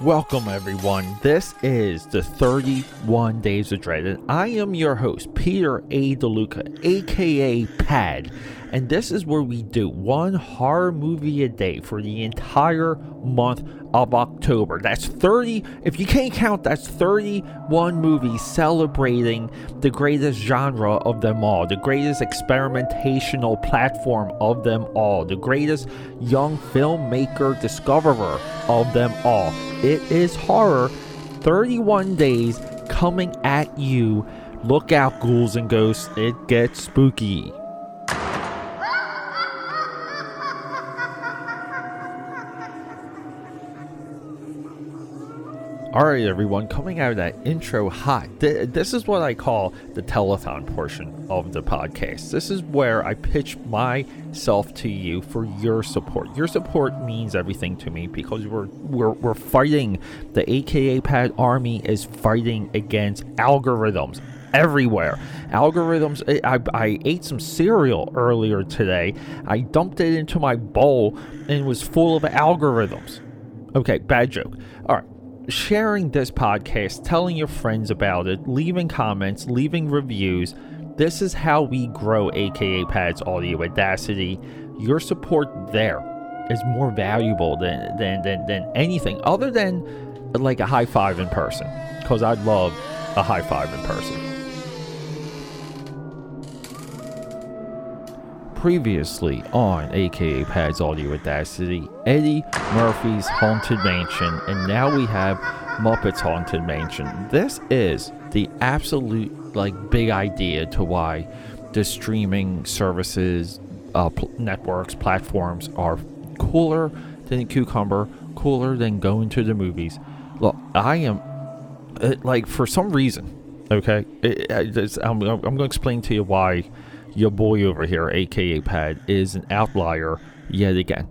Welcome, everyone. This is the 31 Days of Dread, and I am your host, Peter A. DeLuca, aka Pad. And this is where we do one horror movie a day for the entire month of October. That's 30, if you can't count, that's 31 movies celebrating the greatest genre of them all, the greatest experimentational platform of them all, the greatest young filmmaker discoverer of them all. It is horror. 31 days coming at you. Look out, ghouls and ghosts. It gets spooky. All right, everyone, coming out of that intro hot. Th- this is what I call the telethon portion of the podcast. This is where I pitch myself to you for your support. Your support means everything to me because we're we're, we're fighting. The AKA Pad Army is fighting against algorithms everywhere. Algorithms. I, I ate some cereal earlier today. I dumped it into my bowl and it was full of algorithms. Okay, bad joke. All right sharing this podcast, telling your friends about it, leaving comments, leaving reviews. This is how we grow AKA Pads Audio Audacity. Your support there is more valuable than than than, than anything other than like a high five in person. Because I'd love a high five in person. Previously on AKA Pads Audio Audacity, Eddie Murphy's Haunted Mansion, and now we have Muppets Haunted Mansion. This is the absolute like big idea to why the streaming services, uh, pl- networks, platforms are cooler than Cucumber, cooler than going to the movies. Look, I am uh, like for some reason, okay. It, it, I'm, I'm going to explain to you why your boy over here, aka Pad, is an outlier yet again.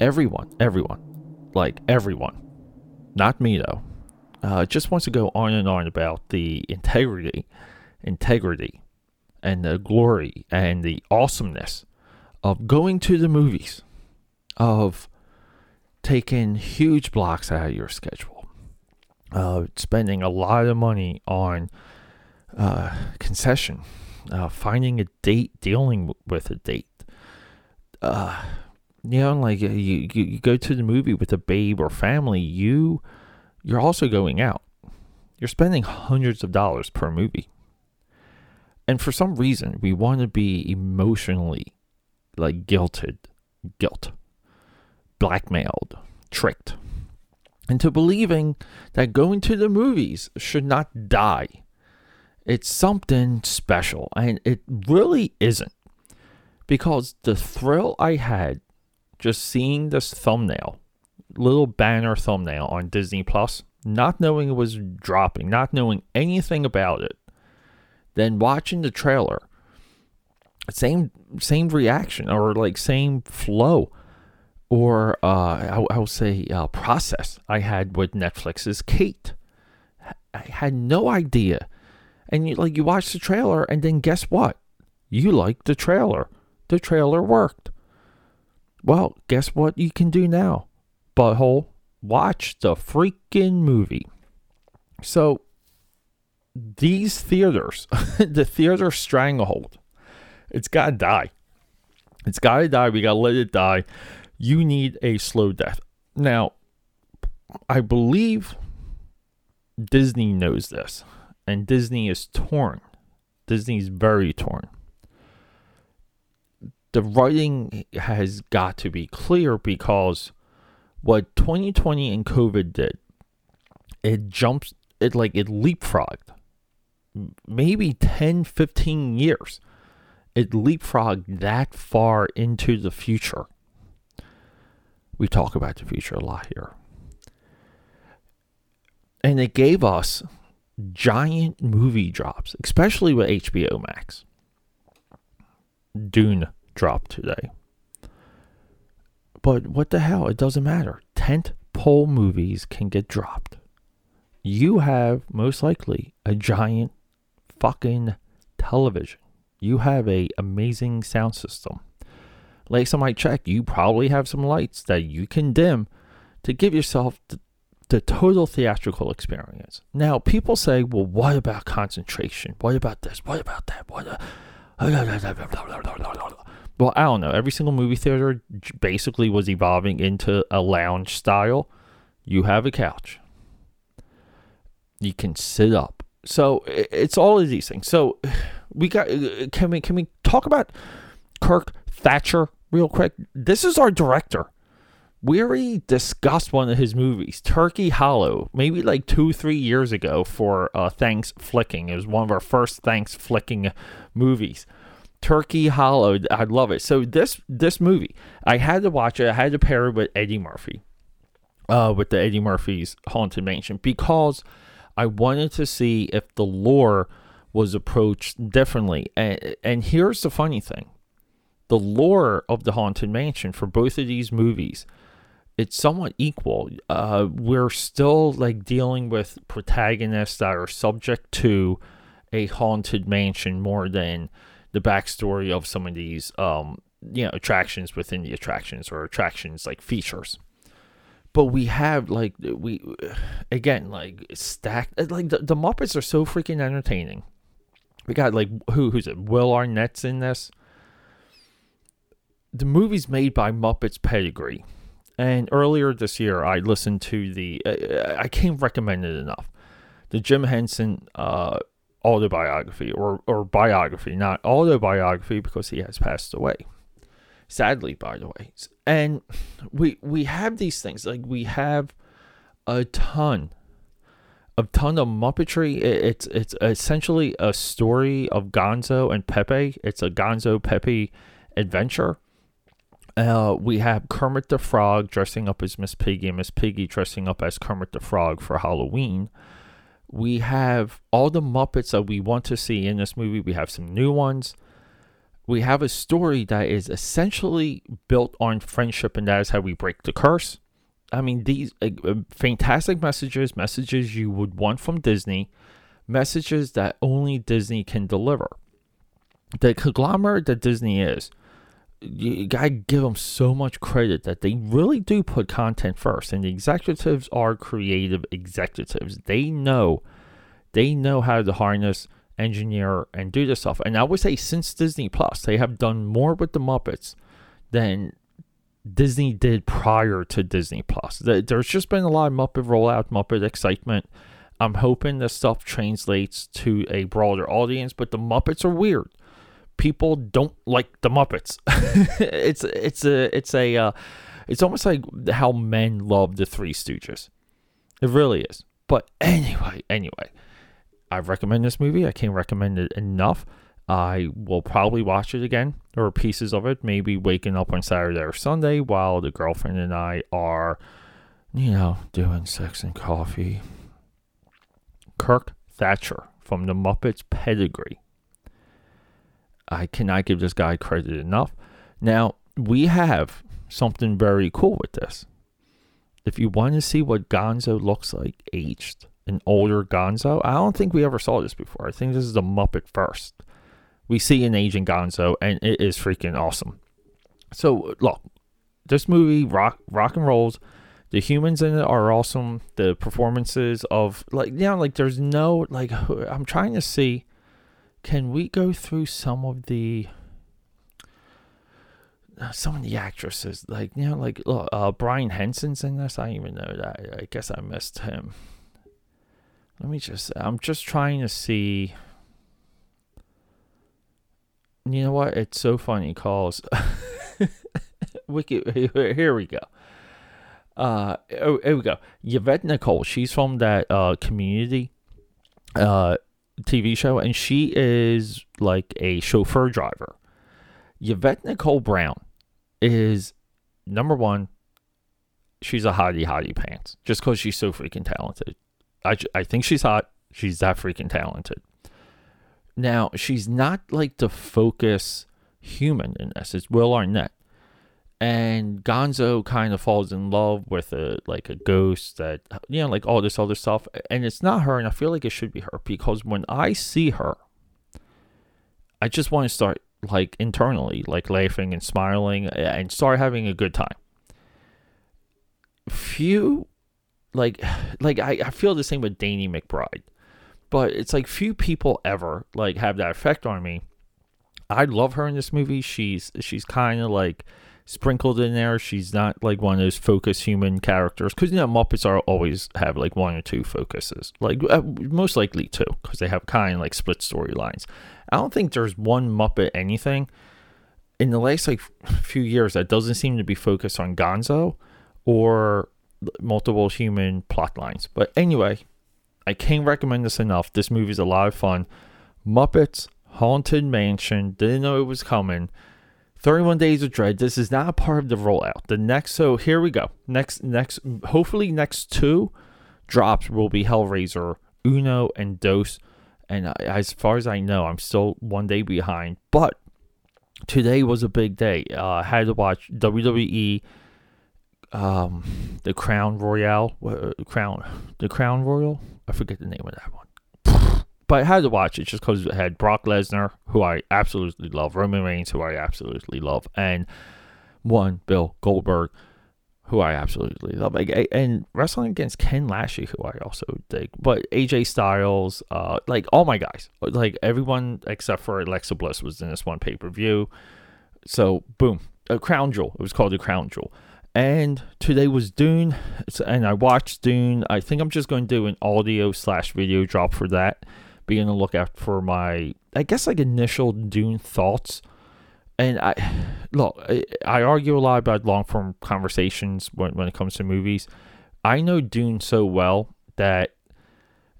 Everyone, everyone, like everyone, not me though, uh, just wants to go on and on about the integrity, integrity, and the glory and the awesomeness of going to the movies, of taking huge blocks out of your schedule, uh, spending a lot of money on uh, concession uh, finding a date, dealing with a date. Uh, you know, like uh, you, you, you go to the movie with a babe or family, you you're also going out. You're spending hundreds of dollars per movie. And for some reason, we want to be emotionally like guilted, guilt, blackmailed, tricked into believing that going to the movies should not die it's something special, and it really isn't. Because the thrill I had just seeing this thumbnail, little banner thumbnail on Disney Plus, not knowing it was dropping, not knowing anything about it, then watching the trailer, same same reaction or like same flow or uh, I, will say uh, process I had with Netflix's Kate. I had no idea and you like you watch the trailer and then guess what? You like the trailer. The trailer worked. Well, guess what you can do now? Butthole, watch the freaking movie. So these theaters, the theater stranglehold, it's gotta die. It's gotta die. We gotta let it die. You need a slow death. Now, I believe Disney knows this and Disney is torn. Disney's very torn. The writing has got to be clear because what 2020 and COVID did, it jumps, it like it leapfrogged maybe 10, 15 years. It leapfrogged that far into the future. We talk about the future a lot here. And it gave us giant movie drops, especially with HBO Max. Dune dropped today. But what the hell? It doesn't matter. Tent pole movies can get dropped. You have most likely a giant fucking television. You have a amazing sound system. Like some might check, you probably have some lights that you can dim to give yourself the the total theatrical experience. Now, people say, well, what about concentration? What about this? What about that? What? Well, I don't know. Every single movie theater basically was evolving into a lounge style. You have a couch. You can sit up. So it's all of these things. So we got. Uh, can we can we talk about Kirk Thatcher real quick? This is our director we already discussed one of his movies, Turkey Hollow, maybe like two, three years ago for uh, Thanks Flicking. It was one of our first Thanks Flicking movies. Turkey Hollow, I love it. So this this movie, I had to watch it. I had to pair it with Eddie Murphy, uh, with the Eddie Murphy's Haunted Mansion because I wanted to see if the lore was approached differently. And and here's the funny thing: the lore of the Haunted Mansion for both of these movies it's somewhat equal. Uh, we're still like dealing with protagonists that are subject to a haunted mansion more than the backstory of some of these um, you know attractions within the attractions or attractions like features. But we have like we again like stacked like the, the Muppets are so freaking entertaining. We got like who who's it? Will Arnett's in this. The movie's made by Muppets Pedigree and earlier this year, I listened to the, uh, I can't recommend it enough, the Jim Henson uh, autobiography or, or biography, not autobiography because he has passed away. Sadly, by the way. And we we have these things like we have a ton a ton of Muppetry. It's it's essentially a story of Gonzo and Pepe. It's a Gonzo Pepe adventure. Uh, we have Kermit the Frog dressing up as Miss Piggy and Miss Piggy dressing up as Kermit the Frog for Halloween. We have all the Muppets that we want to see in this movie. We have some new ones. We have a story that is essentially built on friendship, and that is how we break the curse. I mean, these uh, uh fantastic messages, messages you would want from Disney, messages that only Disney can deliver. The conglomerate that Disney is you gotta give them so much credit that they really do put content first and the executives are creative executives. They know they know how to harness engineer and do this stuff. And i would say since disney plus they have done more with the muppets than disney did prior to disney plus. There's just been a lot of muppet rollout muppet excitement. I'm hoping this stuff translates to a broader audience but the muppets are weird people don't like the Muppets. it's it's a it's a uh, it's almost like how men love the Three Stooges. It really is. But anyway, anyway, I recommend this movie. I can't recommend it enough. I will probably watch it again or pieces of it, maybe waking up on Saturday or Sunday while the girlfriend and I are, you know, doing sex and coffee. Kirk Thatcher from the Muppets Pedigree I cannot give this guy credit enough. Now, we have something very cool with this. If you want to see what Gonzo looks like aged, an older Gonzo, I don't think we ever saw this before. I think this is a Muppet first. We see an aging Gonzo, and it is freaking awesome. So, look, this movie rock rock and rolls. The humans in it are awesome. The performances of like you know, like there's no like I'm trying to see can we go through some of the uh, some of the actresses? Like you know like uh, brian henson's in this? I didn't even know that. I guess i missed him. Let me just i'm just trying to see. You know what? It's so funny calls wiki here we go. Uh oh, here we go. Yvette nicole she's from that uh community. Uh TV show, and she is like a chauffeur driver. Yvette Nicole Brown is number one. She's a hottie hottie pants just because she's so freaking talented. I, I think she's hot. She's that freaking talented. Now, she's not like the focus human in this. It's Will Arnett and Gonzo kind of falls in love with a like a ghost that you know like all this other stuff and it's not her and I feel like it should be her because when I see her I just want to start like internally like laughing and smiling and start having a good time few like like I, I feel the same with Danny McBride. But it's like few people ever like have that effect on me. I love her in this movie. She's she's kind of like sprinkled in there. She's not like one of those focus human characters because you know Muppets are always have like one or two focuses, like uh, most likely two because they have kind of like split storylines. I don't think there's one Muppet anything in the last like few years that doesn't seem to be focused on Gonzo or multiple human plot lines. But anyway, I can't recommend this enough. This movie is a lot of fun. Muppets Haunted Mansion. Didn't know it was coming. 31 Days of Dread. This is not a part of the rollout. The next, so here we go. Next, next, hopefully next two drops will be Hellraiser, Uno, and Dos. And as far as I know, I'm still one day behind. But today was a big day. Uh, I had to watch WWE, um, the Crown Royale, uh, Crown, the Crown Royal. I forget the name of that one. But I had to watch it just because it had Brock Lesnar, who I absolutely love, Roman Reigns, who I absolutely love, and one Bill Goldberg, who I absolutely love, like, and wrestling against Ken Lashley, who I also dig. But AJ Styles, uh, like all my guys, like everyone except for Alexa Bliss was in this one pay per view. So boom, a crown jewel. It was called the crown jewel. And today was Dune, and I watched Dune. I think I'm just going to do an audio slash video drop for that. Be on the lookout for my, I guess, like initial Dune thoughts. And I, look, I, argue a lot about long form conversations when, when it comes to movies. I know Dune so well that,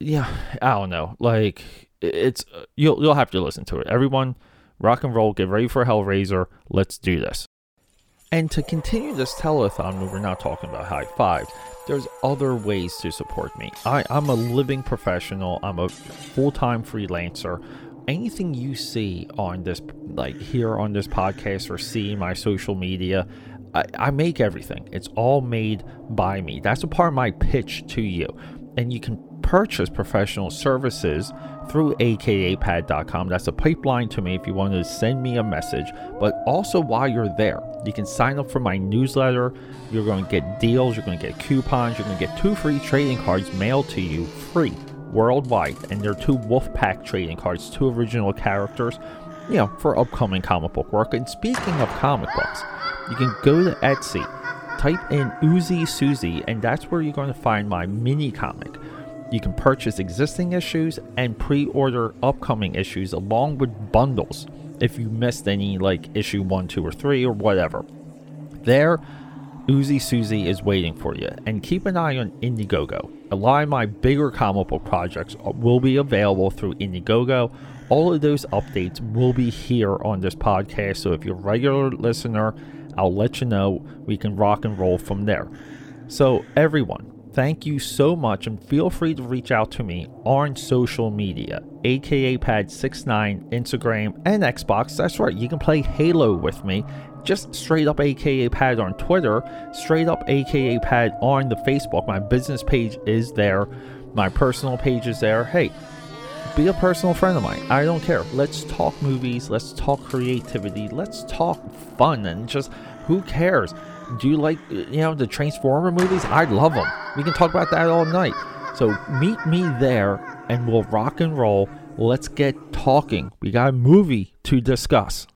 yeah, I don't know. Like, it's, uh, you'll, you'll have to listen to it. Everyone, rock and roll, get ready for Hellraiser. Let's do this. And to continue this telethon we're not talking about high fives, there's other ways to support me. I, I'm a living professional, I'm a full time freelancer. Anything you see on this, like here on this podcast or see my social media, I, I make everything. It's all made by me. That's a part of my pitch to you. And you can purchase professional services through akapad.com. That's a pipeline to me if you want to send me a message. But also, while you're there, you can sign up for my newsletter. You're going to get deals, you're going to get coupons, you're going to get two free trading cards mailed to you free worldwide. And they're two Wolfpack trading cards, two original characters, you know, for upcoming comic book work. And speaking of comic books, you can go to Etsy, type in Uzi Susie, and that's where you're going to find my mini comic. You can purchase existing issues and pre order upcoming issues along with bundles if you missed any, like issue 1, 2, or 3, or whatever. There, Uzi Susie is waiting for you. And keep an eye on Indiegogo. A lot of my bigger comic book projects will be available through Indiegogo. All of those updates will be here on this podcast. So if you're a regular listener, I'll let you know. We can rock and roll from there. So, everyone, Thank you so much and feel free to reach out to me on social media, aka Pad69, Instagram, and Xbox. That's right, you can play Halo with me. Just straight up aka Pad on Twitter, straight up aka Pad on the Facebook. My business page is there, my personal page is there. Hey, be a personal friend of mine. I don't care. Let's talk movies, let's talk creativity, let's talk fun, and just who cares? Do you like, you know, the Transformer movies? I love them. We can talk about that all night. So meet me there and we'll rock and roll. Let's get talking. We got a movie to discuss.